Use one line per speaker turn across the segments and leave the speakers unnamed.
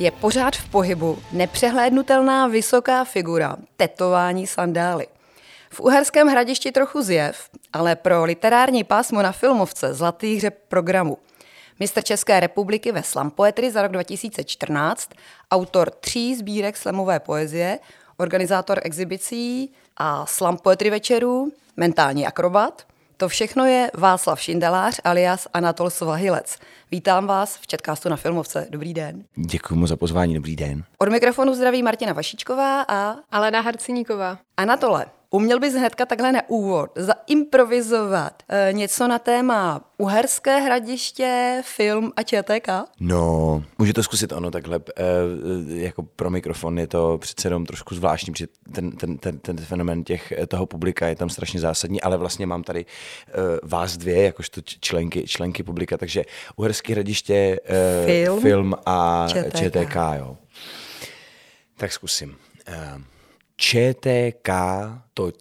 Je pořád v pohybu nepřehlédnutelná vysoká figura, tetování sandály. V Uherském hradišti trochu zjev, ale pro literární pásmo na filmovce Zlatý hřeb programu. Mistr České republiky ve slam poetry za rok 2014, autor tří sbírek slamové poezie, organizátor exibicí a slam poetry večerů, mentální akrobat. To všechno je Václav Šindelář alias Anatol Svahilec. Vítám vás v Četkástu na Filmovce. Dobrý den.
Děkuji mu za pozvání, dobrý den.
Od mikrofonu zdraví Martina Vašičková a
Alena Harciníková.
Anatole. Uměl bys hnedka takhle na úvod zaimprovizovat e, něco na téma Uherské hradiště, film a ČTK?
No, může to zkusit ono takhle. E, jako pro mikrofon je to přece jenom trošku zvláštní, protože ten, ten, ten, ten fenomen těch, toho publika je tam strašně zásadní, ale vlastně mám tady e, vás dvě, jakožto členky, členky publika, takže Uherské hradiště, e, film, film a ČTK. ČTK, jo. Tak zkusím. E, ČTK toť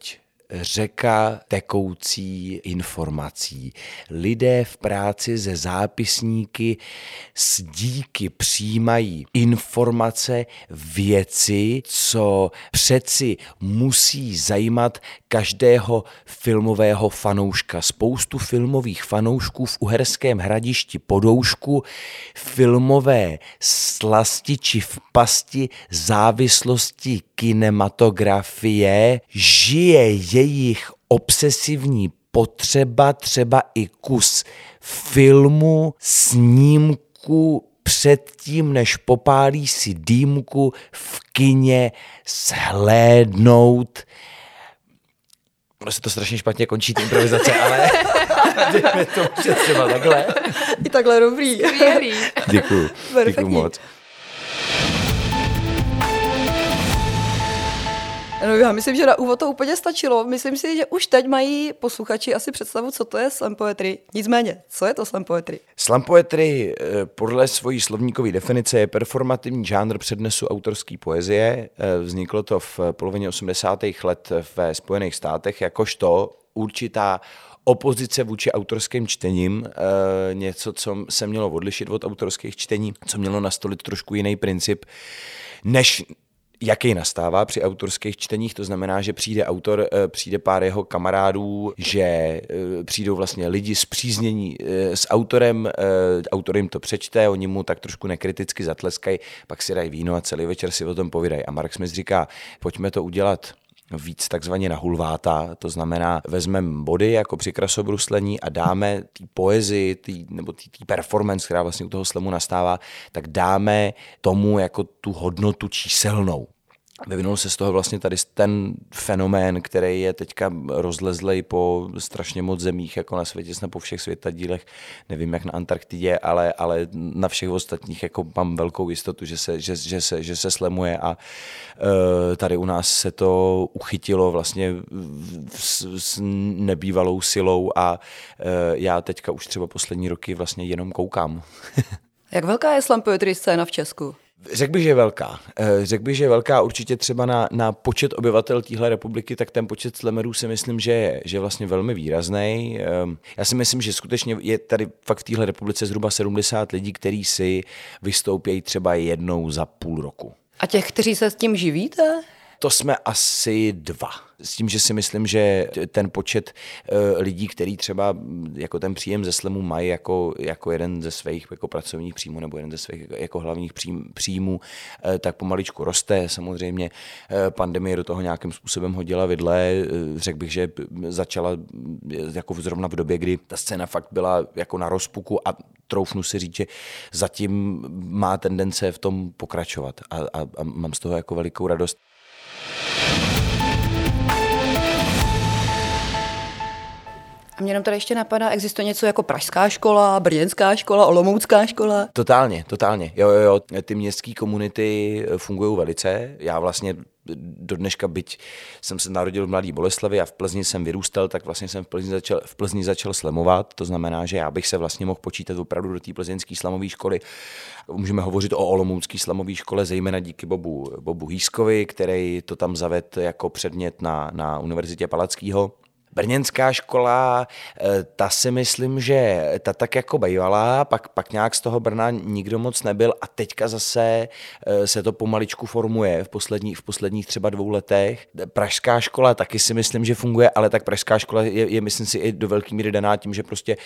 řeka tekoucí informací. Lidé v práci ze zápisníky s díky přijímají informace, věci, co přeci musí zajímat každého filmového fanouška. Spoustu filmových fanoušků v Uherském hradišti Podoušku filmové slastiči v pasti závislosti kinematografie žije jejich obsesivní potřeba, třeba i kus filmu, snímku předtím, než popálí si dýmku v kině shlédnout. Ono se to strašně špatně končí, ty improvizace, ale dejme to třeba takhle.
I takhle dobrý.
Děkuji. Děkuji moc.
No, já myslím, že na úvod to úplně stačilo. Myslím si, že už teď mají posluchači asi představu, co to je slam poetry. Nicméně, co je to slam poetry?
Slam poetry eh, podle svojí slovníkové definice je performativní žánr přednesu autorské poezie. Eh, vzniklo to v polovině 80. let ve Spojených státech jakožto určitá opozice vůči autorským čtením, e, něco, co se mělo odlišit od autorských čtení, co mělo nastolit trošku jiný princip, než jaký nastává při autorských čteních, to znamená, že přijde autor, eh, přijde pár jeho kamarádů, že eh, přijdou vlastně lidi zpříznění eh, s autorem, autor jim to přečte, oni mu tak trošku nekriticky zatleskají, pak si dají víno a celý večer si o tom povídají. A Mark Smith říká, pojďme to udělat víc takzvaně na hulváta, to znamená vezmeme body jako při krasobruslení a dáme té poezii, tý, nebo té performance, která vlastně u toho slemu nastává, tak dáme tomu jako tu hodnotu číselnou. Vyvinul se z toho vlastně tady ten fenomén, který je teďka rozlezlej po strašně moc zemích, jako na světě, snad po všech světadílech, nevím jak na Antarktidě, ale, ale na všech ostatních jako mám velkou jistotu, že se, že, že se, že se slemuje a uh, tady u nás se to uchytilo vlastně s, s nebývalou silou a uh, já teďka už třeba poslední roky vlastně jenom koukám.
jak velká je slam poetry scéna v Česku?
Řekl bych, že je velká. Eh, řekl bych, že je velká určitě třeba na, na počet obyvatel téhle republiky, tak ten počet slemerů si myslím, že je, že je vlastně velmi výrazný. Ehm, já si myslím, že skutečně je tady fakt v téhle republice zhruba 70 lidí, kteří si vystoupějí třeba jednou za půl roku.
A těch, kteří se s tím živíte?
To jsme asi dva. S tím, že si myslím, že ten počet uh, lidí, který třeba jako ten příjem ze slemu mají jako, jako jeden ze svých jako pracovních příjmů nebo jeden ze svých jako hlavních příjmů, uh, tak pomaličku roste. Samozřejmě uh, pandemie do toho nějakým způsobem hodila vidle. Řekl bych, že začala jako zrovna v době, kdy ta scéna fakt byla jako na rozpuku a troufnu si říct, že zatím má tendence v tom pokračovat a, a, a mám z toho jako velikou radost.
A mě jenom tady ještě napadá, existuje něco jako pražská škola, brněnská škola, olomoucká škola?
Totálně, totálně. Jo, jo, jo. Ty městské komunity fungují velice. Já vlastně do dneška, byť jsem se narodil v Mladé Boleslavi a v Plzni jsem vyrůstal, tak vlastně jsem v Plzni začal, v Plzni začal slemovat. To znamená, že já bych se vlastně mohl počítat opravdu do té plzeňské slamové školy. Můžeme hovořit o Olomoucké slamové škole, zejména díky Bobu, Bobu Hýskovi, který to tam zaved jako předmět na, na Univerzitě Palackého Brněnská škola, eh, ta si myslím, že ta tak jako bývala, pak, pak nějak z toho Brna nikdo moc nebyl a teďka zase eh, se to pomaličku formuje v, poslední, v posledních třeba dvou letech. Pražská škola taky si myslím, že funguje, ale tak Pražská škola je, je myslím si, i do velké míry daná tím, že prostě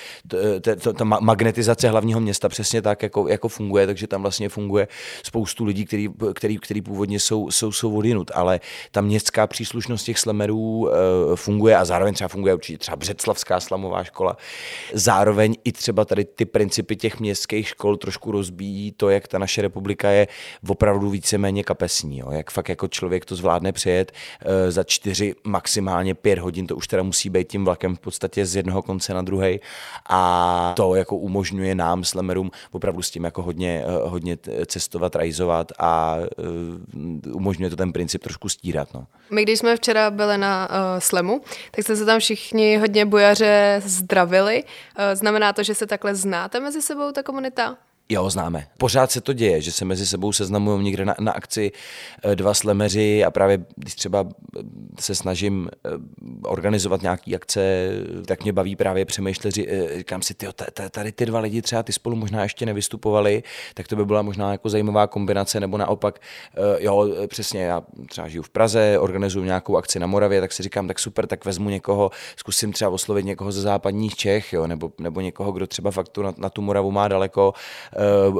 ta magnetizace hlavního města přesně tak jako, jako funguje, takže tam vlastně funguje spoustu lidí, který, který, který původně jsou, jsou, jsou odjinut, ale ta městská příslušnost těch slemerů funguje a zároveň třeba funguje určitě třeba Břeclavská slamová škola. Zároveň i třeba tady ty principy těch městských škol trošku rozbíjí to, jak ta naše republika je opravdu víceméně kapesní. Jo? Jak fakt jako člověk to zvládne přejet uh, za čtyři, maximálně pět hodin, to už teda musí být tím vlakem v podstatě z jednoho konce na druhý. A to jako umožňuje nám, slemerům, opravdu s tím jako hodně, uh, hodně cestovat, rajzovat a uh, umožňuje to ten princip trošku stírat. No.
My když jsme včera byli na uh, Slemu, tak jste se tam všichni hodně bojaře zdravili. Uh, znamená to, že se takhle znáte mezi sebou, ta komunita?
Jo, známe. Pořád se to děje, že se mezi sebou seznamují někde na, na akci eh, dva slemeři a právě když třeba eh, se snažím eh, organizovat nějaký akce, tak mě baví právě přemýšlet, říkám si, tyjo, tady ty dva lidi třeba ty spolu možná ještě nevystupovali, tak to by byla možná jako zajímavá kombinace, nebo naopak, jo, přesně, já třeba žiju v Praze, organizuju nějakou akci na Moravě, tak si říkám, tak super, tak vezmu někoho, zkusím třeba oslovit někoho ze západních Čech, jo, nebo, nebo někoho, kdo třeba fakt tu na, na tu Moravu má daleko,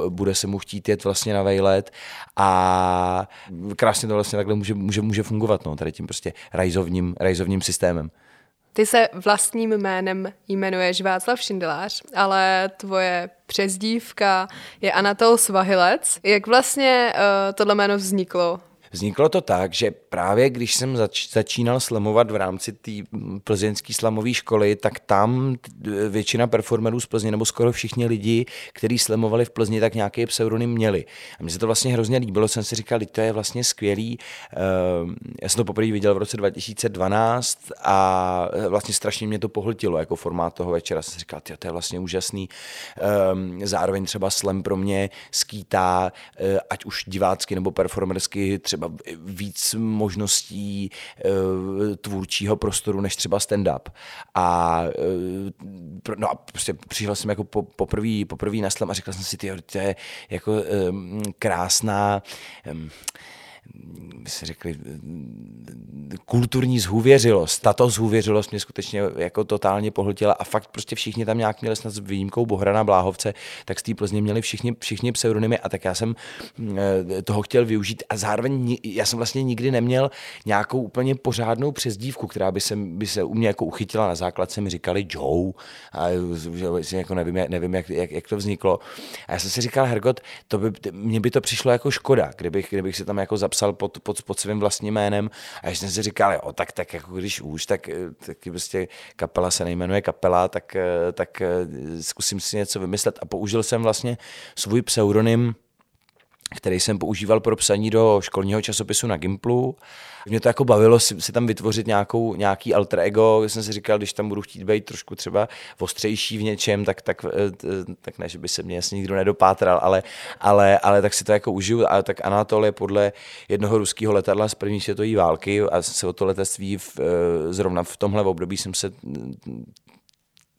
bude se mu chtít jet vlastně na vejlet a krásně to vlastně takhle může, může, může fungovat, no, tady tím prostě rajzovním, rajzovním systémem.
Ty se vlastním jménem jmenuješ Václav Šindelář, ale tvoje přezdívka je Anatol Svahilec. Jak vlastně uh, tohle jméno vzniklo?
Vzniklo to tak, že právě když jsem zač- začínal slamovat v rámci té plzeňské slamové školy, tak tam většina performerů z Plzně, nebo skoro všichni lidi, kteří slamovali v Plzni, tak nějaký pseudonym měli. A mně se to vlastně hrozně líbilo, jsem si říkal, to je vlastně skvělý. Ehm, já jsem to poprvé viděl v roce 2012 a vlastně strašně mě to pohltilo jako formát toho večera. Jsem si říkal, to je vlastně úžasný. Ehm, zároveň třeba slam pro mě skýtá, eh, ať už divácky nebo performersky, třeba víc možností uh, tvůrčího prostoru než třeba stand-up. A, uh, no a prostě přišel jsem jako po, poprvý, poprvý na slam a říkal jsem si, ty, to je jako um, krásná um, by se řekli, kulturní zhůvěřilost. Tato zhůvěřilost mě skutečně jako totálně pohltila a fakt prostě všichni tam nějak měli snad s výjimkou Bohrana Bláhovce, tak z té Plzně měli všichni, všichni pseudonymy a tak já jsem eh, toho chtěl využít a zároveň já jsem vlastně nikdy neměl nějakou úplně pořádnou přezdívku, která by se, by se u mě jako uchytila na základce, mi říkali Joe a že jako nevím, nevím jak, jak, jak, to vzniklo. A já jsem si říkal, Hergot, to by, mně by to přišlo jako škoda, kdybych, kdybych se tam jako zapsal napsal pod, pod, pod svým vlastním jménem. A když jsem si říkal, jo, tak, tak jako když už, tak, tak prostě kapela se nejmenuje kapela, tak, tak zkusím si něco vymyslet. A použil jsem vlastně svůj pseudonym který jsem používal pro psaní do školního časopisu na Gimplu. Mě to jako bavilo si, si tam vytvořit nějakou, nějaký alter ego, jsem si říkal, když tam budu chtít být trošku třeba ostřejší v něčem, tak, tak, eh, tak ne, že by se mě jasně nikdo nedopátral, ale, ale, ale tak si to jako užiju. A tak je podle jednoho ruského letadla z první světové války a se o to letectví v, eh, zrovna v tomhle období jsem se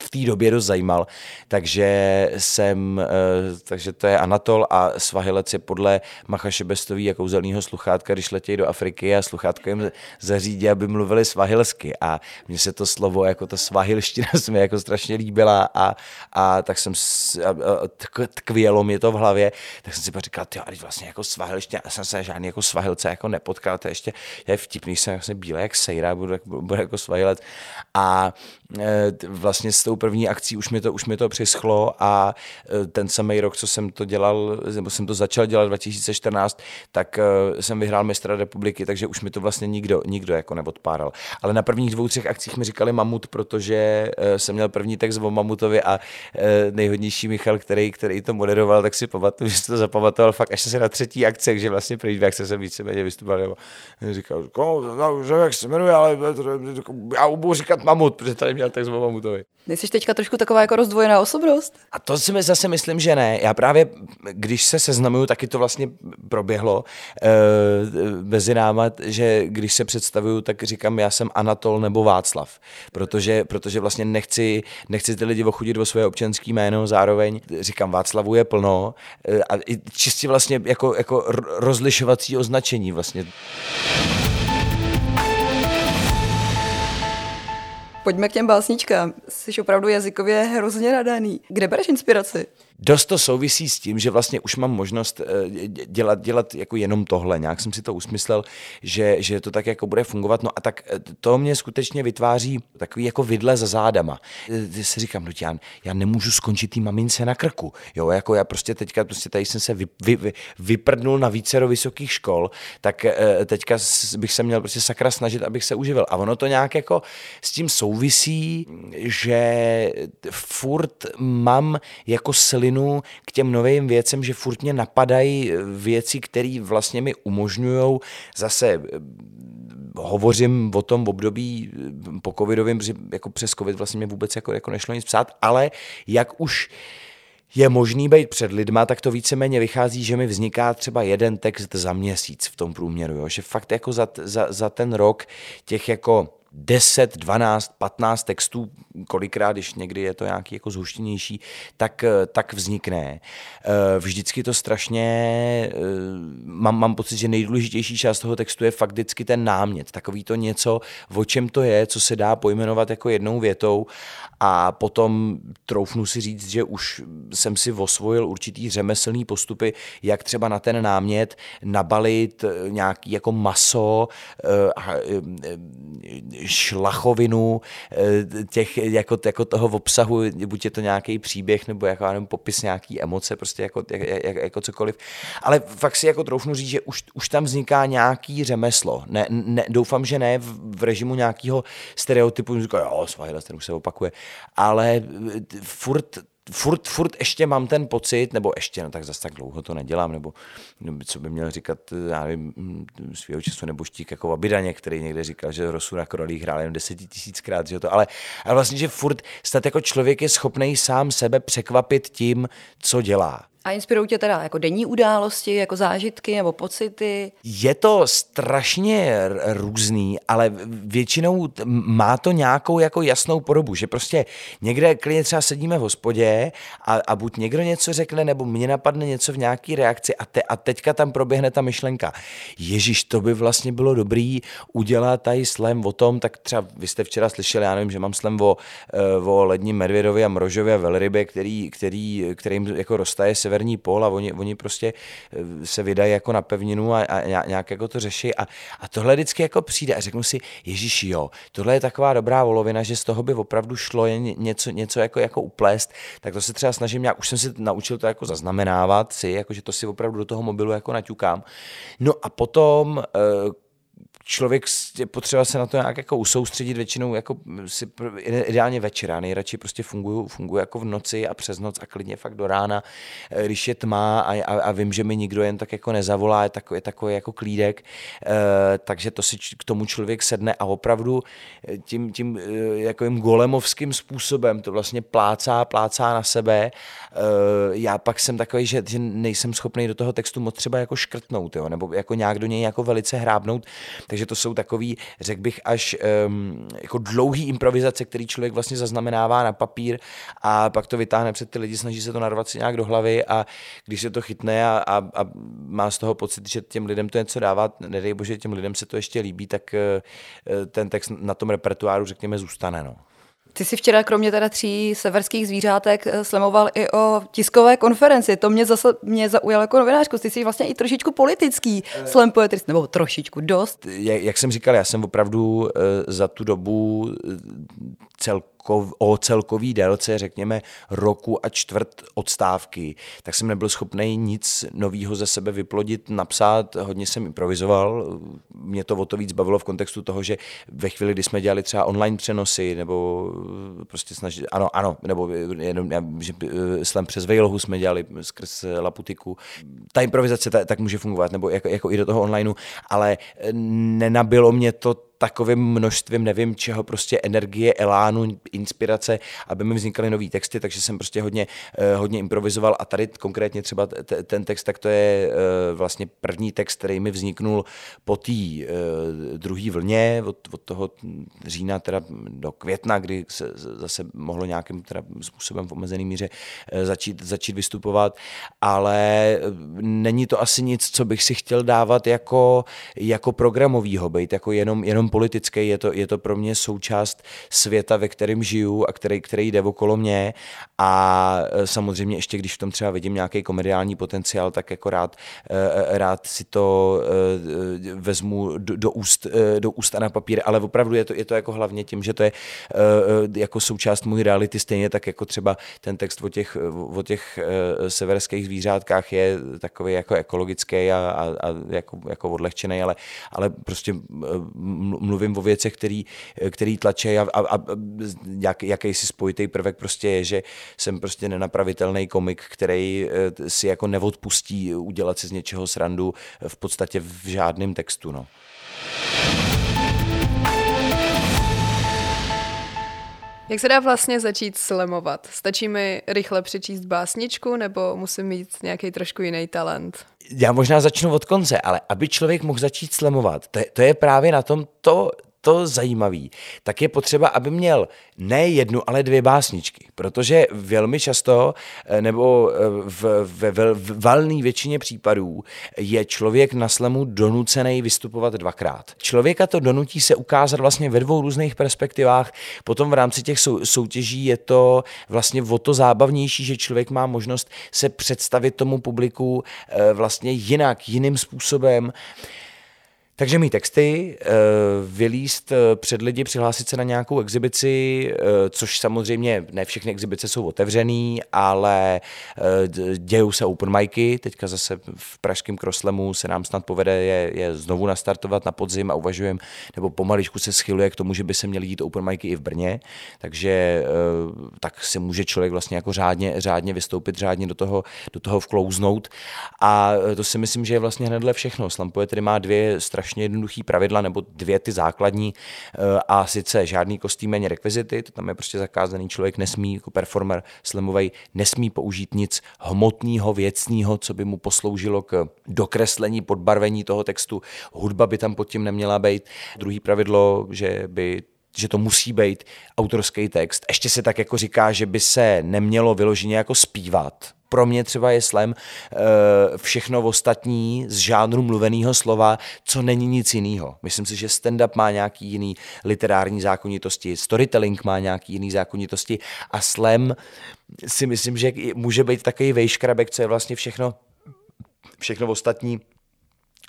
v té době dost zajímal, takže jsem, eh, takže to je Anatol a Svahilec je podle Macha Šebestový a kouzelného sluchátka, když letějí do Afriky a sluchátko jim zařídí, aby mluvili svahilsky. A mně se to slovo, jako ta svahilština se mi jako strašně líbila a, a tak jsem, tkvělo mi to v hlavě, tak jsem si pak říkal, ty vlastně jako svahilština, já jsem se žádný jako svahilce jako nepotkal, to ještě je vtipný, jsem vlastně bílý jak sejra, budu, budu jako svahilec a e, vlastně tou první akcí už mi to, už mi to přischlo a e, ten samý rok, co jsem to dělal, nebo jsem to začal dělat 2014, tak e, jsem vyhrál mistra republiky, takže už mi to vlastně nikdo, nikdo jako neodpáral. Ale na prvních dvou, třech akcích mi říkali Mamut, protože e, jsem měl první text o Mamutovi a nejhodnější Michal, který, který to moderoval, tak si pamatuju, že to zapamatoval fakt až se na třetí akce, že vlastně první dvě akce jsem víceméně vystupoval. Nebo říkal, no, no, jak se jmenuje, ale já budu říkat Mamut, protože tady měl text o Mamutovi.
Nejsi teďka trošku taková jako rozdvojená osobnost?
A to si mi zase myslím, že ne. Já právě, když se seznamuju, taky to vlastně proběhlo e, mezi náma, že když se představuju, tak říkám, já jsem Anatol nebo Václav, protože, protože vlastně nechci, nechci ty lidi ochudit o svoje občanské jméno, zároveň říkám, Václavu je plno e, a čistě vlastně jako, jako rozlišovací označení vlastně.
Pojďme k těm básničkám. Jsi opravdu jazykově hrozně nadaný. Kde bereš inspiraci?
Dost to souvisí s tím, že vlastně už mám možnost eh, dělat, dělat jako jenom tohle. Nějak jsem si to usmyslel, že, že to tak jako bude fungovat. No a tak eh, to mě skutečně vytváří takový jako vidle za zádama. Já eh, si říkám, no já, já nemůžu skončit tý mamince na krku. Jo, jako já prostě teďka, prostě tady jsem se vy, vy, vy, vyprdnul na vícero vysokých škol, tak teďka bych se měl prostě sakra snažit, abych se uživil. A ono to nějak jako s tím souvisí, že furt mám jako slib slinu k těm novým věcem, že furt mě napadají věci, které vlastně mi umožňují zase eh, hovořím o tom období eh, po covidovém, jako přes covid vlastně mě vůbec jako, jako nešlo nic psát, ale jak už je možný být před lidma, tak to víceméně vychází, že mi vzniká třeba jeden text za měsíc v tom průměru, jo? že fakt jako za, za, za ten rok těch jako 10, 12, 15 textů, kolikrát, když někdy je to nějaký jako zhuštěnější, tak, eh, tak vznikne. Eh, vždycky to strašně, eh, mám, mám pocit, že nejdůležitější část toho textu je fakt vždycky ten námět, takový to něco, o čem to je, co se dá pojmenovat jako jednou větou a potom troufnu si říct, že už jsem si osvojil určitý řemeslný postupy, jak třeba na ten námět nabalit nějaký jako maso, šlachovinu těch, jako, jako toho obsahu, buď je to nějaký příběh nebo jako, nevím, popis nějaký emoce, prostě jako, jako, jako cokoliv. Ale fakt si jako troufnu říct, že už, už tam vzniká nějaký řemeslo. Ne, ne, doufám, že ne v, v režimu nějakého stereotypu, říká, jo, svahila, ten už se opakuje, ale furt furt, furt ještě mám ten pocit, nebo ještě, no tak zase tak dlouho to nedělám, nebo, nebo co by měl říkat, já nevím, svého času nebo štík jako Abidaně, který někde říkal, že Rosu na krolích hrál jen tisíckrát, že to, ale, ale vlastně, že furt stát jako člověk je schopný sám sebe překvapit tím, co dělá.
A inspirují tě teda jako denní události, jako zážitky nebo pocity?
Je to strašně různý, ale většinou má to nějakou jako jasnou podobu, že prostě někde klidně třeba sedíme v hospodě a, a buď někdo něco řekne, nebo mě napadne něco v nějaký reakci a, te, a teďka tam proběhne ta myšlenka. Ježíš, to by vlastně bylo dobrý udělat tady slem o tom, tak třeba vy jste včera slyšeli, já nevím, že mám slem o, eh, o ledním medvědovi a mrožovi a velrybě, který, který, kterým jako roztaje sever severní pól a oni, oni prostě eh, se vydají jako na pevninu a, a nějak jako to řeší a, a tohle vždycky jako přijde a řeknu si, Ježíš jo, tohle je taková dobrá volovina, že z toho by opravdu šlo jen něco, něco jako, jako uplést, tak to se třeba snažím, já už jsem si naučil to jako zaznamenávat si, jako že to si opravdu do toho mobilu jako naťukám. No a potom eh, člověk je potřeba se na to nějak jako usoustředit, většinou jako si ideálně večer, já nejradši prostě funguju, funguju jako v noci a přes noc a klidně fakt do rána, eh, když je tma a, a, a vím, že mi nikdo jen tak jako nezavolá, je takový, je takový jako klídek, e, takže to si k tomu člověk sedne a opravdu eh, tím, tím jako golemovským způsobem to vlastně plácá, plácá na sebe. E, já pak jsem takový, že, že nejsem schopný do toho textu moc třeba jako škrtnout, jo, nebo jako nějak do něj jako velice hrábnout, takže to jsou takový, řekl bych, až um, jako dlouhý improvizace, který člověk vlastně zaznamenává na papír a pak to vytáhne před ty lidi, snaží se to narvat si nějak do hlavy a když se to chytne a, a, a má z toho pocit, že těm lidem to něco dává, nedej bože, těm lidem se to ještě líbí, tak uh, ten text na tom repertoáru, řekněme, zůstane. No.
Ty jsi včera kromě teda tří severských zvířátek eh, slemoval i o tiskové konferenci. To mě zase mě zaujalo jako novinářku. Ty jsi vlastně i trošičku politický uh, slam poetrist, nebo trošičku dost.
Jak jsem říkal, já jsem opravdu uh, za tu dobu uh, cel, o celkový délce, řekněme, roku a čtvrt odstávky, tak jsem nebyl schopný nic nového ze sebe vyplodit, napsat, hodně jsem improvizoval. Mě to o to víc bavilo v kontextu toho, že ve chvíli, kdy jsme dělali třeba online přenosy, nebo prostě snažili, ano, ano, nebo jenom, že eh, slem přes Vejlohu jsme dělali skrz Laputiku. Ta improvizace ta, tak může fungovat, nebo jako, jako i do toho onlineu, ale nenabilo mě to takovým množstvím, nevím čeho, prostě energie, elánu, inspirace, aby mi vznikaly nové texty, takže jsem prostě hodně, uh, hodně improvizoval. A tady konkrétně třeba ten text, tak to je uh, vlastně první text, který mi vzniknul po té uh, druhé vlně, od, od toho října teda do května, kdy se zase mohlo nějakým teda způsobem v omezený míře začít, začít vystupovat, ale není to asi nic, co bych si chtěl dávat jako, jako programovýho, být jako jenom, jenom politický, je to, je to pro mě součást světa, ve kterém žiju a který, který jde okolo mě. A e, samozřejmě ještě, když v tom třeba vidím nějaký komediální potenciál, tak jako rád, e, e, rád si to vezmu do, do, úst, do úst a na papír, ale opravdu je to, je to jako hlavně tím, že to je jako součást můj reality, stejně tak jako třeba ten text o těch, o těch severských zvířátkách je takový jako ekologický a, a, a jako, jako odlehčený, ale, ale prostě mluvím o věcech, který, který tlačí a, a, a jak, jakýsi spojitý prvek prostě je, že jsem prostě nenapravitelný komik, který eh, si jako neodpustí udělat si z něčeho srandu v podstatě v žádném textu. No.
Jak se dá vlastně začít slemovat? Stačí mi rychle přečíst básničku nebo musím mít nějaký trošku jiný talent?
Já možná začnu od konce, ale aby člověk mohl začít slemovat, to je, to je právě na tom to, to zajímavý, tak je potřeba, aby měl ne jednu, ale dvě básničky, protože velmi často, eh, nebo eh, v, ve v valné většině případů je člověk na slemu donucený vystupovat dvakrát. Člověka to donutí se ukázat vlastně ve dvou různých perspektivách, potom v rámci těch sou, soutěží je to vlastně o to zábavnější, že člověk má možnost se představit tomu publiku eh, vlastně jinak, jiným způsobem. Takže mý texty, eh, vylíst eh, před lidi, přihlásit se na nějakou exibici, eh, což samozřejmě ne všechny exibice jsou otevřený, ale dějou se open micy, teďka zase v pražském Kroslemu se nám snad povede je, je znovu nastartovat na podzim a uvažujeme, nebo pomaličku se schyluje k tomu, že by se měly jít open micy i v Brně, takže tak si může člověk vlastně jako řádně, řádně vystoupit, řádně do toho, do toho vklouznout. A to si myslím, že je vlastně hnedle všechno. Slampoje tedy má dvě strašně strašně jednoduchý pravidla, nebo dvě ty základní, eh, a sice žádný kostým ani rekvizity, to tam je prostě zakázaný, člověk nesmí, jako performer slamový, nesmí použít nic hmotného, věcného, co by mu posloužilo k dokreslení, podbarvení toho textu. Hudba by tam pod tím neměla být. Druhý pravidlo, že by že to musí být autorský text. Ještě se tak jako říká, že by se nemělo vyloženě jako zpívat, pro mě třeba je slam uh, všechno ostatní z žánru mluveného slova, co není nic jiného. Myslím si, že stand-up má nějaký jiný literární zákonitosti, storytelling má nějaký jiný zákonitosti a slam si myslím, že může být takový vejškrabek, co je vlastně všechno, všechno ostatní,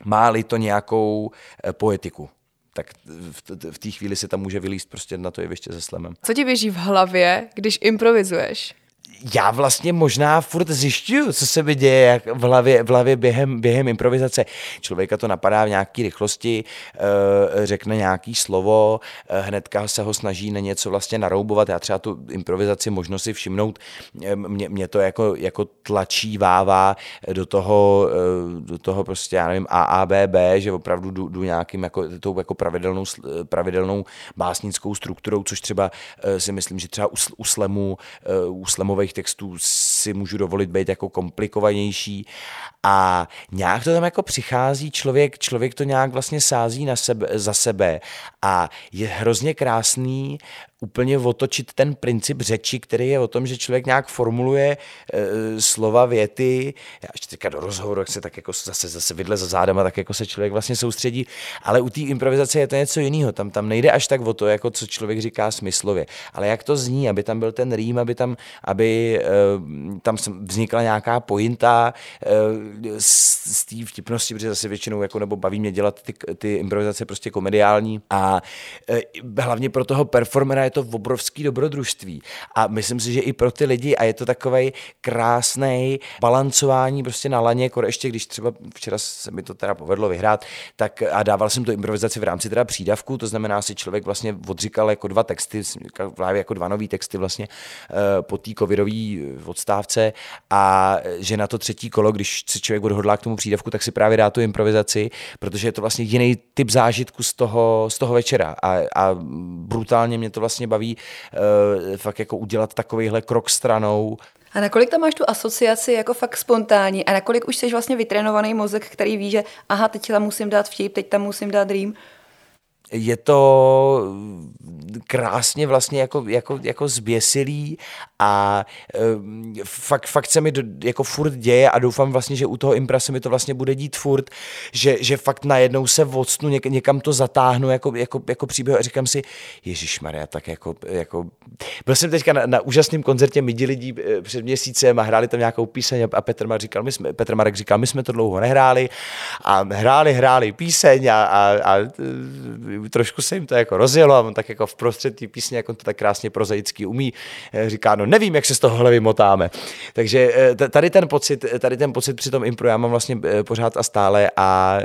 má-li to nějakou uh, poetiku tak v té chvíli se tam může vylíst prostě na to jeviště se slemem.
Co ti běží v hlavě, když improvizuješ?
Já vlastně možná furt zjišťuju, co se mi děje jak v hlavě, v hlavě během, během improvizace. Člověka to napadá v nějaké rychlosti, eh, řekne nějaký slovo, eh, hnedka se ho snaží na něco vlastně naroubovat. Já třeba tu improvizaci možno si všimnout, eh, mě, mě to jako, jako tlačí, vává do toho, do toho prostě, já nevím, AABB, že opravdu jdu, jdu nějakým jako, tou jako pravidelnou, pravidelnou básnickou strukturou, což třeba si myslím, že třeba u, u slemu, u slemových nových textů si můžu dovolit být jako komplikovanější. A nějak to tam jako přichází, člověk, člověk to nějak vlastně sází na sebe, za sebe. A je hrozně krásný úplně otočit ten princip řeči, který je o tom, že člověk nějak formuluje e, slova, věty, já ještě teďka do rozhovoru, jak se tak jako zase, zase vidle za zádama, tak jako se člověk vlastně soustředí, ale u té improvizace je to něco jiného, tam, tam nejde až tak o to, jako co člověk říká smyslově, ale jak to zní, aby tam byl ten rým, aby tam, aby e, tam vznikla nějaká pointa e, z, z té vtipnosti, protože zase většinou jako nebo baví mě dělat ty, ty improvizace prostě komediální. A e, hlavně pro toho performera je to obrovský dobrodružství. A myslím si, že i pro ty lidi, a je to takový krásný balancování prostě na laně, jako ještě když třeba včera se mi to teda povedlo vyhrát, tak a dával jsem to improvizaci v rámci teda přídavku, to znamená si člověk vlastně odříkal jako dva texty, právě jako dva nový texty vlastně eh, po té covidové odstávce a že na to třetí kolo, když se člověk odhodlá k tomu přídavku, tak si právě dá tu improvizaci, protože je to vlastně jiný typ zážitku z toho, z toho večera a, a brutálně mě to vlastně baví uh, fakt jako udělat takovýhle krok stranou
a nakolik tam máš tu asociaci jako fakt spontánní a nakolik už jsi vlastně vytrénovaný mozek, který ví, že aha, teď tam musím dát vtip, teď tam musím dát dream?
Je to krásně vlastně jako, jako, jako zběsilý a e, fakt, fakt se mi do, jako furt děje a doufám vlastně, že u toho impra se mi to vlastně bude dít furt, že, že fakt najednou se odstnu, něk, někam to zatáhnu jako, jako, jako příběh a říkám si, Ježíš Maria, tak jako, jako... Byl jsem teďka na, na úžasném koncertě Midi lidí e, před měsícem a hráli tam nějakou píseň a Petr, Marek říkal, my jsme, Petr Marek říkal, my jsme to dlouho nehráli. A hráli, hráli píseň a, a, a trošku se jim to jako rozjelo a on tak jako v prostřed té písně, jak on to tak krásně prozaicky umí, eh, říká, no nevím, jak se z toho vymotáme. Takže eh, tady ten pocit, tady ten pocit při tom impro já mám vlastně eh, pořád a stále a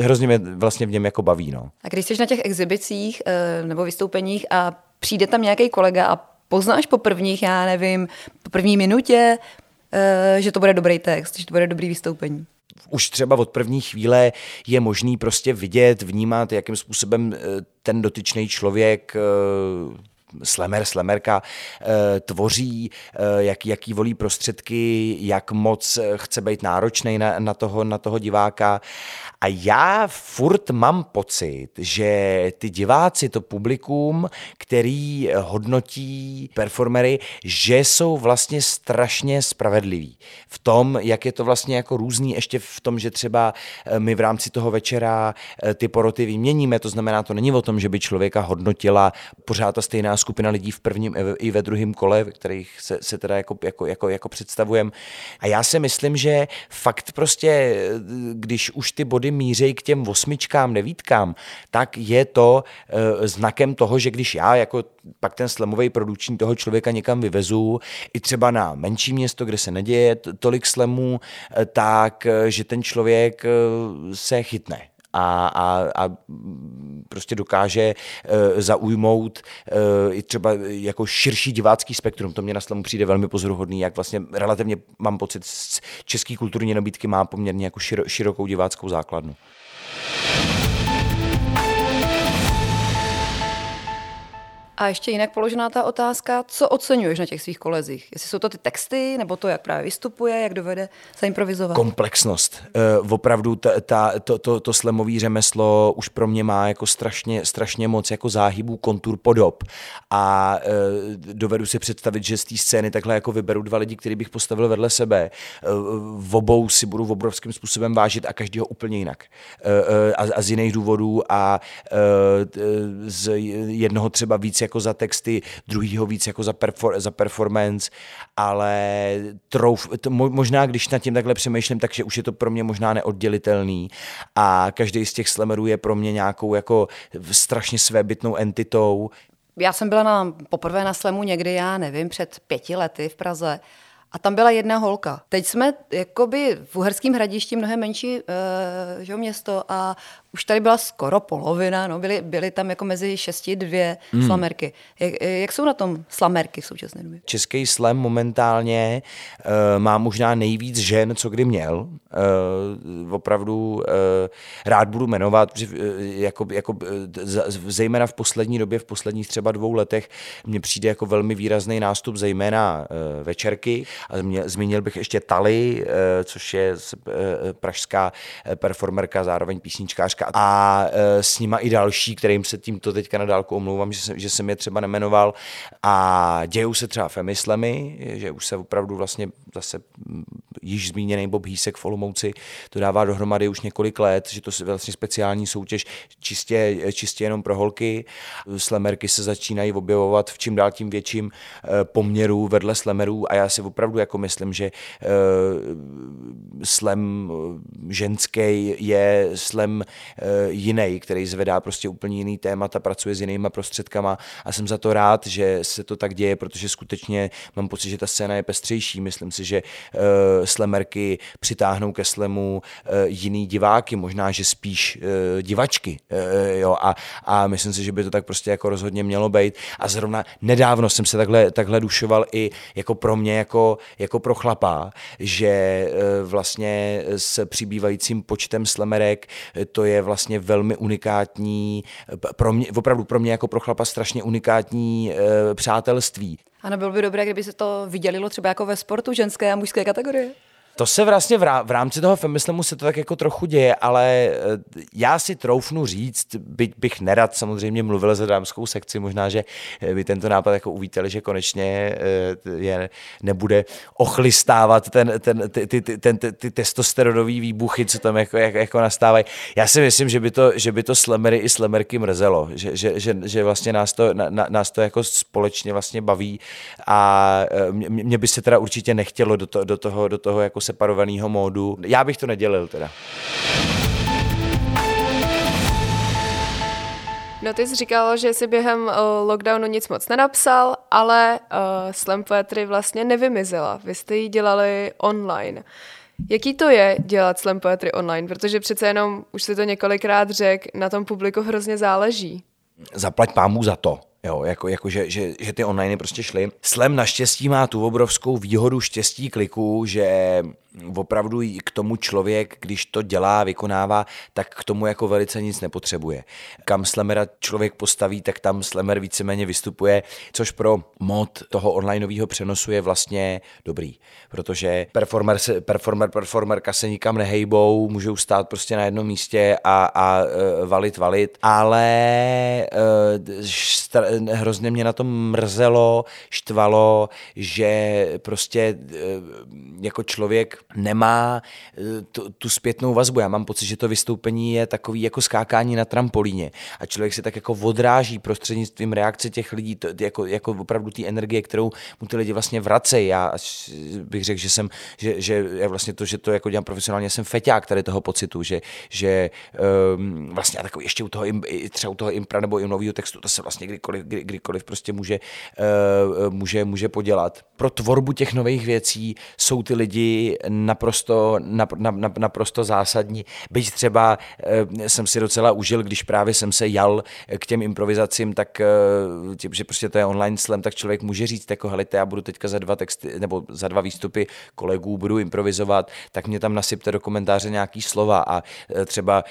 hrozně mě vlastně v něm jako baví. No.
A když jsi na těch exhibicích nebo vystoupeních a přijde tam nějaký kolega a poznáš po prvních, já nevím, po první minutě, že to bude dobrý text, že to bude dobrý vystoupení
už třeba od první chvíle je možný prostě vidět, vnímat, jakým způsobem eh, ten dotyčný člověk eh, slemer, slemerka eh, tvoří, jak, jaký volí prostředky, jak moc chce být náročný na, na, toho, na toho diváka. A já furt mám pocit, že ty diváci, to publikum, který hodnotí performery, že jsou vlastně strašně spravedliví. V tom, jak je to vlastně jako různý, ještě v tom, že třeba eh, my v rámci toho večera eh, ty poroty vyměníme, to znamená, to není o tom, že by člověka hodnotila pořád ta stejná skupina lidí v prvním i ve druhém kole, v kterých se, se teda jako, jako, jako, jako představujeme. A já si myslím, že fakt prostě, eh, když už ty body mířejí k těm osmičkám, devítkám, tak je to e, znakem toho, že když já jako pak ten slemový produční toho člověka někam vyvezu, i třeba na menší město, kde se neděje tolik slemů, e, tak, e, že ten člověk se chytne a, a, a prostě dokáže uh, zaujmout uh, i třeba jako širší divácký spektrum. To mě na slamu přijde velmi pozoruhodný, jak vlastně relativně mám pocit, český kulturní nabídky má poměrně jako širo, širokou diváckou základnu.
A ještě jinak položená ta otázka, co oceňuješ na těch svých kolezích? Jestli jsou to ty texty, nebo to, jak právě vystupuje, jak dovede se improvizovat?
Komplexnost. Uh, opravdu ta, ta, to, to, to slemový řemeslo už pro mě má jako strašně, strašně moc jako záhybů, kontur, podob. A uh, dovedu si představit, že z té scény takhle jako vyberu dva lidi, který bych postavil vedle sebe. Uh, v obou si budu v obrovským způsobem vážit a každýho úplně jinak. Uh, a, a z jiných důvodů a uh, z jednoho třeba víc jako za texty, druhýho víc jako za, perfor, za performance, ale trouf, to, možná když nad tím takhle přemýšlím, takže už je to pro mě možná neoddělitelný a každý z těch slemerů je pro mě nějakou jako strašně svébytnou entitou.
Já jsem byla na, poprvé na slemu někdy, já nevím, před pěti lety v Praze a tam byla jedna holka. Teď jsme jakoby v Uherském hradišti mnohem menší uh, že, město a už tady byla skoro polovina, no, byly, byly tam jako mezi šesti dvě hmm. slamerky. Jak, jak jsou na tom slamerky v současné době?
Český slam momentálně uh, má možná nejvíc žen, co kdy měl. Uh, opravdu uh, rád budu jmenovat, že, uh, jako, jako, zejména v poslední době, v posledních třeba dvou letech, mně přijde jako velmi výrazný nástup, zejména uh, večerky. A mě, zmínil bych ještě Tali, uh, což je uh, pražská performerka, zároveň písničkářka a e, s nima i další, kterým se tímto teďka na dálku omlouvám, že, jsem, že jsem je třeba nemenoval. A dějou se třeba femislemy, že už se opravdu vlastně zase již zmíněný Bob Hísek v Olomouci to dává dohromady už několik let, že to je vlastně speciální soutěž čistě, čistě jenom pro holky. Slemerky se začínají objevovat v čím dál tím větším poměru vedle slemerů a já si opravdu jako myslím, že slem ženský je slem jiný, který zvedá prostě úplně jiný témata, pracuje s jinýma prostředkama a jsem za to rád, že se to tak děje, protože skutečně mám pocit, že ta scéna je pestřejší. Myslím si, že uh, slemerky přitáhnou ke slemu uh, jiný diváky, možná, že spíš uh, divačky. Jo, a, a myslím si, že by to tak prostě jako rozhodně mělo být. A zrovna nedávno jsem se takhle, takhle dušoval i jako pro mě, jako, jako pro chlapa, že vlastně s přibývajícím počtem slemerek to je vlastně velmi unikátní, pro mě, opravdu pro mě jako pro chlapa strašně unikátní přátelství.
Ano, bylo by dobré, kdyby se to vydělilo třeba jako ve sportu ženské a mužské kategorie.
To se vlastně v rámci toho feministimu se to tak jako trochu děje, ale eh, já si troufnu říct, byť bych nerad samozřejmě mluvil za dámskou sekci, možná, že eh, by tento nápad jako uvítali, že konečně eh, je nebude ochlistávat ten, ten, ty, ty, ty, ten, ty, ty testosteronový výbuchy, co tam jako, jako, jako nastávají. Já si myslím, že by to, že by to slemery i slemerky mrzelo, že, že, že, že vlastně nás to, na, nás to jako společně vlastně baví a mě, mě by se teda určitě nechtělo do, to, do toho, do toho jako separovaného módu. Já bych to nedělil teda.
No ty jsi říkal, že jsi během uh, lockdownu nic moc nenapsal, ale uh, slam poetry vlastně nevymizela. Vy jste ji dělali online. Jaký to je dělat slam poetry online? Protože přece jenom, už si to několikrát řekl, na tom publiku hrozně záleží.
Zaplať pámu za to. Jo, jako, jako že, že, že ty online prostě šly. Slam naštěstí má tu obrovskou výhodu štěstí kliků, že opravdu k tomu člověk, když to dělá, vykonává, tak k tomu jako velice nic nepotřebuje. Kam slamera člověk postaví, tak tam slamer víceméně vystupuje, což pro mod toho onlineového přenosu je vlastně dobrý, protože performer, performer, performerka se nikam nehejbou, můžou stát prostě na jednom místě a, a uh, valit, valit, ale uh, hrozně mě na tom mrzelo, štvalo, že prostě uh, jako člověk nemá eh, tu, tu zpětnou vazbu. Já mám pocit, že to vystoupení je takový jako skákání na trampolíně a člověk se tak jako odráží prostřednictvím reakce těch lidí, to, jako, jako opravdu té energie, kterou mu ty lidi vlastně vracejí. Já bych řekl, že jsem, že, že já vlastně to, že to jako dělám profesionálně, jsem feťák tady toho pocitu, že, že um, vlastně takový ještě u toho, třeba u toho impra nebo i nového textu, to se vlastně kdykoliv, kdy, kdykoliv prostě může, uh, může, může podělat. Pro tvorbu těch nových věcí jsou ty lidi naprosto, nap, nap, naprosto zásadní. Byť třeba e, jsem si docela užil, když právě jsem se jal k těm improvizacím, tak e, tím, že prostě to je online slam, tak člověk může říct, jako hele, já budu teďka za dva texty, nebo za dva výstupy kolegů budu improvizovat, tak mě tam nasypte do komentáře nějaký slova a e, třeba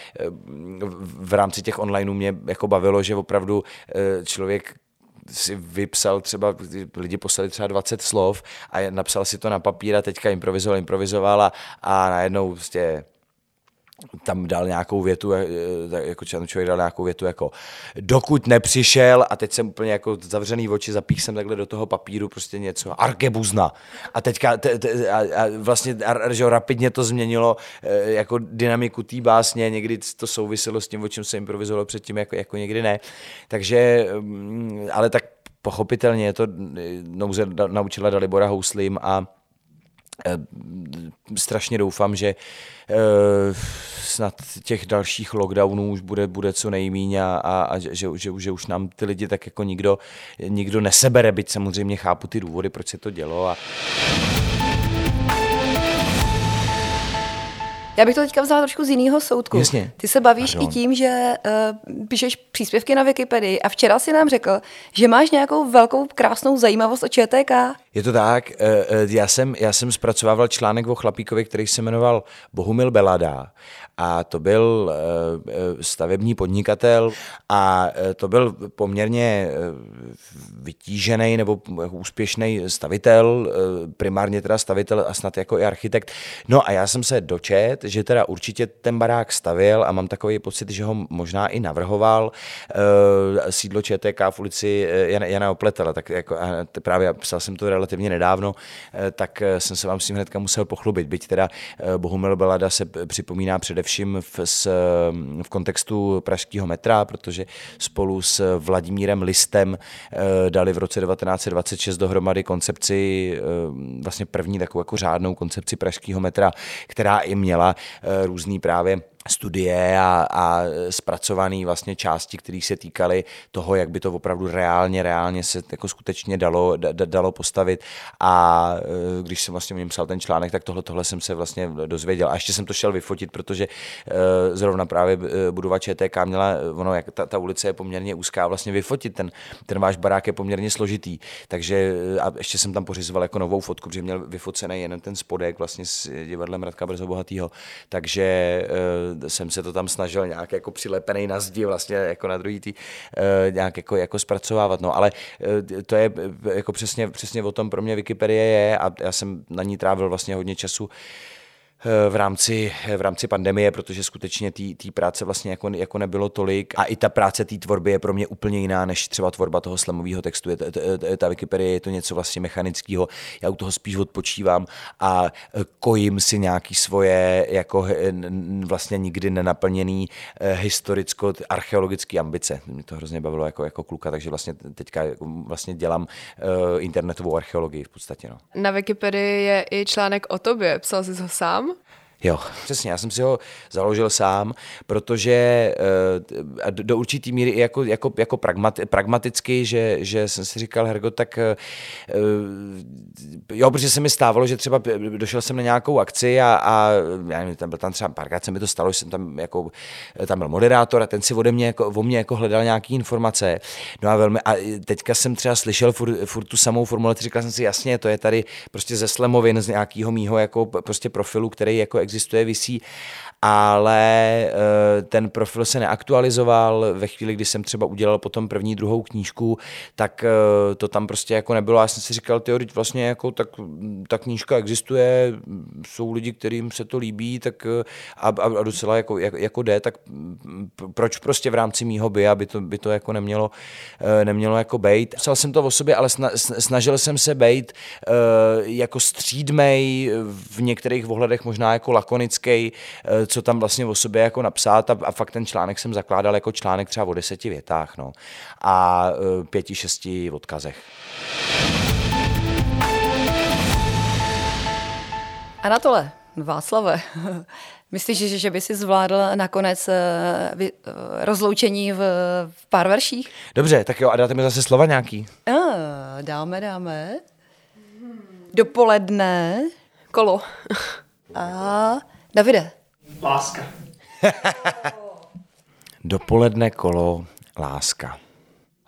v rámci těch onlineů mě jako bavilo, že opravdu člověk si vypsal třeba, lidi poslali třeba 20 slov a napsal si to na papír a teďka improvizoval, improvizoval a, a najednou prostě tam dal nějakou větu, eh, jako člověk dal nějakou větu jako dokud nepřišel a teď jsem úplně jako zavřený oči, zapích jsem takhle do toho papíru prostě něco, argebuzna. A teďka te, te, a, a vlastně a, že rapidně to změnilo eh, jako dynamiku té básně, někdy to souviselo s tím, o čem se improvizovalo předtím, jako, jako někdy ne. Takže, mm, ale tak pochopitelně je to eh, nouze naučila Dalibora Houslim a strašně doufám, že eh, snad těch dalších lockdownů už bude, bude co nejmíň a, a, a že, že, že, že už nám ty lidi tak jako nikdo, nikdo nesebere, byť samozřejmě chápu ty důvody, proč se to dělo. A...
Já bych to teďka vzala trošku z jiného soudku.
Jasně.
Ty se bavíš Pardon. i tím, že uh, píšeš příspěvky na Wikipedii a včera si nám řekl, že máš nějakou velkou krásnou zajímavost o ČTK.
Je to tak. Uh, já jsem, já jsem zpracovával článek o chlapíkovi, který se jmenoval Bohumil Belada a to byl eh, eh, stavební podnikatel a eh, to byl poměrně vytížený nebo úspěšný stavitel, primárně teda stavitel a snad jako i architekt. No a já jsem se dočet, že teda určitě ten barák stavil a mám takový pocit, že ho možná i navrhoval sídlo ČTK v ulici Jana, Opletala, tak jako právě psal jsem to relativně nedávno, tak jsem se vám s tím hnedka musel pochlubit. Byť teda Bohumil Belada se připomíná především v, s, v kontextu pražského metra, protože spolu s Vladimírem Listem dali v roce 1926 dohromady koncepci, vlastně první takovou jako řádnou koncepci pražského metra, která i měla různý právě studie a, a zpracované vlastně části, které se týkaly toho, jak by to opravdu reálně, reálně se jako skutečně dalo, da, dalo postavit. A e, když jsem vlastně o něm psal ten článek, tak tohle, tohle jsem se vlastně dozvěděl. A ještě jsem to šel vyfotit, protože e, zrovna právě e, budova ČTK měla, ono, jak ta, ta ulice je poměrně úzká, vlastně vyfotit ten, ten váš barák je poměrně složitý, takže a ještě jsem tam pořizoval jako novou fotku, protože měl vyfocený jen ten spodek vlastně s divadlem Radka Brzo Bohatýho, takže jsem se to tam snažil nějak jako přilepený na zdi vlastně jako na druhý tý, uh, nějak jako, jako zpracovávat, no, ale uh, to je jako přesně, přesně o tom pro mě Wikipedie je a já jsem na ní trávil vlastně hodně času Eh, v rámci, v rámci pandemie, protože skutečně té práce vlastně jako, jako nebylo tolik a i ta práce té tvorby je pro mě úplně jiná než třeba tvorba toho slamového textu. Je, ta, ta Wikipedie je to něco vlastně mechanického, já u toho spíš odpočívám a eh, kojím si nějaký svoje jako vlastně nikdy nenaplněný eh, historicko-archeologické ambice. Mě to hrozně bavilo jako, jako kluka, takže vlastně teďka vlastně dělám internetovou archeologii v podstatě. No.
Na Wikipedii je i článek o tobě, psal jsi ho sám? Instagram.
Jo, přesně, já jsem si ho založil sám, protože uh, do určitý míry i jako, jako, jako pragmat, pragmaticky, že, že jsem si říkal, Hergo, tak uh, jo, protože se mi stávalo, že třeba došel jsem na nějakou akci a, a já nevím, tam byl tam třeba párkrát se mi to stalo, že jsem tam jako, tam byl moderátor a ten si ode mě jako, o mě jako hledal nějaké informace. No a velmi, a teďka jsem třeba slyšel furt, furt tu samou formulaci, říkal jsem si, jasně, to je tady prostě ze Slemovin, z nějakého mýho jako prostě profilu, který jako existuje, visí ale eh, ten profil se neaktualizoval. Ve chvíli, kdy jsem třeba udělal potom první, druhou knížku, tak eh, to tam prostě jako nebylo. Já jsem si říkal, ty vlastně jako tak, ta knížka existuje, jsou lidi, kterým se to líbí, tak eh, a, a docela jako, jako, jako jde, tak proč prostě v rámci mýho by, aby to, by to jako nemělo, nemělo jako bejt. Psal jsem to o sobě, ale snažil jsem se bejt jako střídmej, v některých ohledech možná jako lakonický, co tam vlastně o sobě jako napsat a, a fakt ten článek jsem zakládal jako článek třeba o deseti větách no, a e, pěti, šesti odkazech.
Anatole, Václave, myslíš, že, že by si zvládl nakonec vy, uh, rozloučení v, v pár verších?
Dobře, tak jo, a dáte mi zase slova nějaký?
Uh, dáme, dáme. Dopoledne.
Kolo.
a Davide.
Láska.
Dopoledne kolo, láska.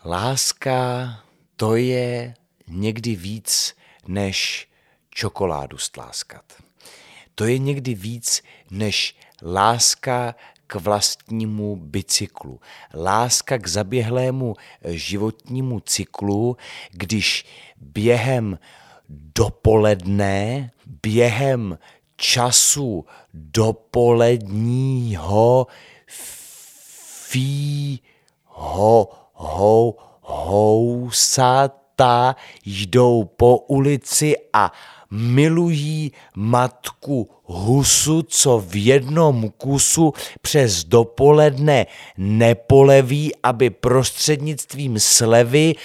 Láska to je někdy víc než čokoládu stláskat. To je někdy víc než láska k vlastnímu bicyklu. Láska k zaběhlému životnímu cyklu, když během dopoledne, během času dopoledního fí ho, ho, housata jdou po ulici a milují matku husu, co v jednom kusu přes dopoledne nepoleví, aby prostřednictvím slevy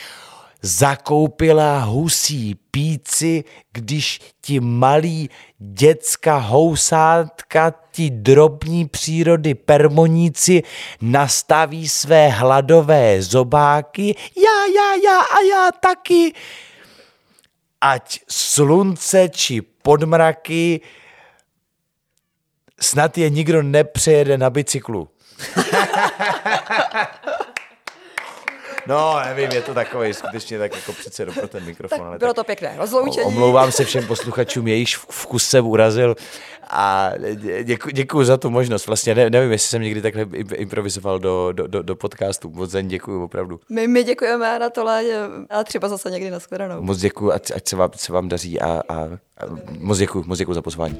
zakoupila husí píci, když ti malí děcka housátka, ti drobní přírody permoníci nastaví své hladové zobáky, já, já, já a já taky. Ať slunce či podmraky, snad je nikdo nepřejede na bicyklu. No, nevím, je to takový skutečně tak jako přece pro ten mikrofon. Tak
ale bylo tak to pěkné rozloučení.
Omlouvám se všem posluchačům, jejíž vkus jsem urazil a děku, děkuji za tu možnost. Vlastně ne, nevím, jestli jsem někdy takhle improvizoval do, do, do, do podcastu. Moc zen děkuji opravdu.
My, my děkujeme na tohle a třeba zase někdy nashledanou.
Moc děkuji, ať, ať se, vám, se vám daří a, a, a moc děkuji, moc děkuji za pozvání.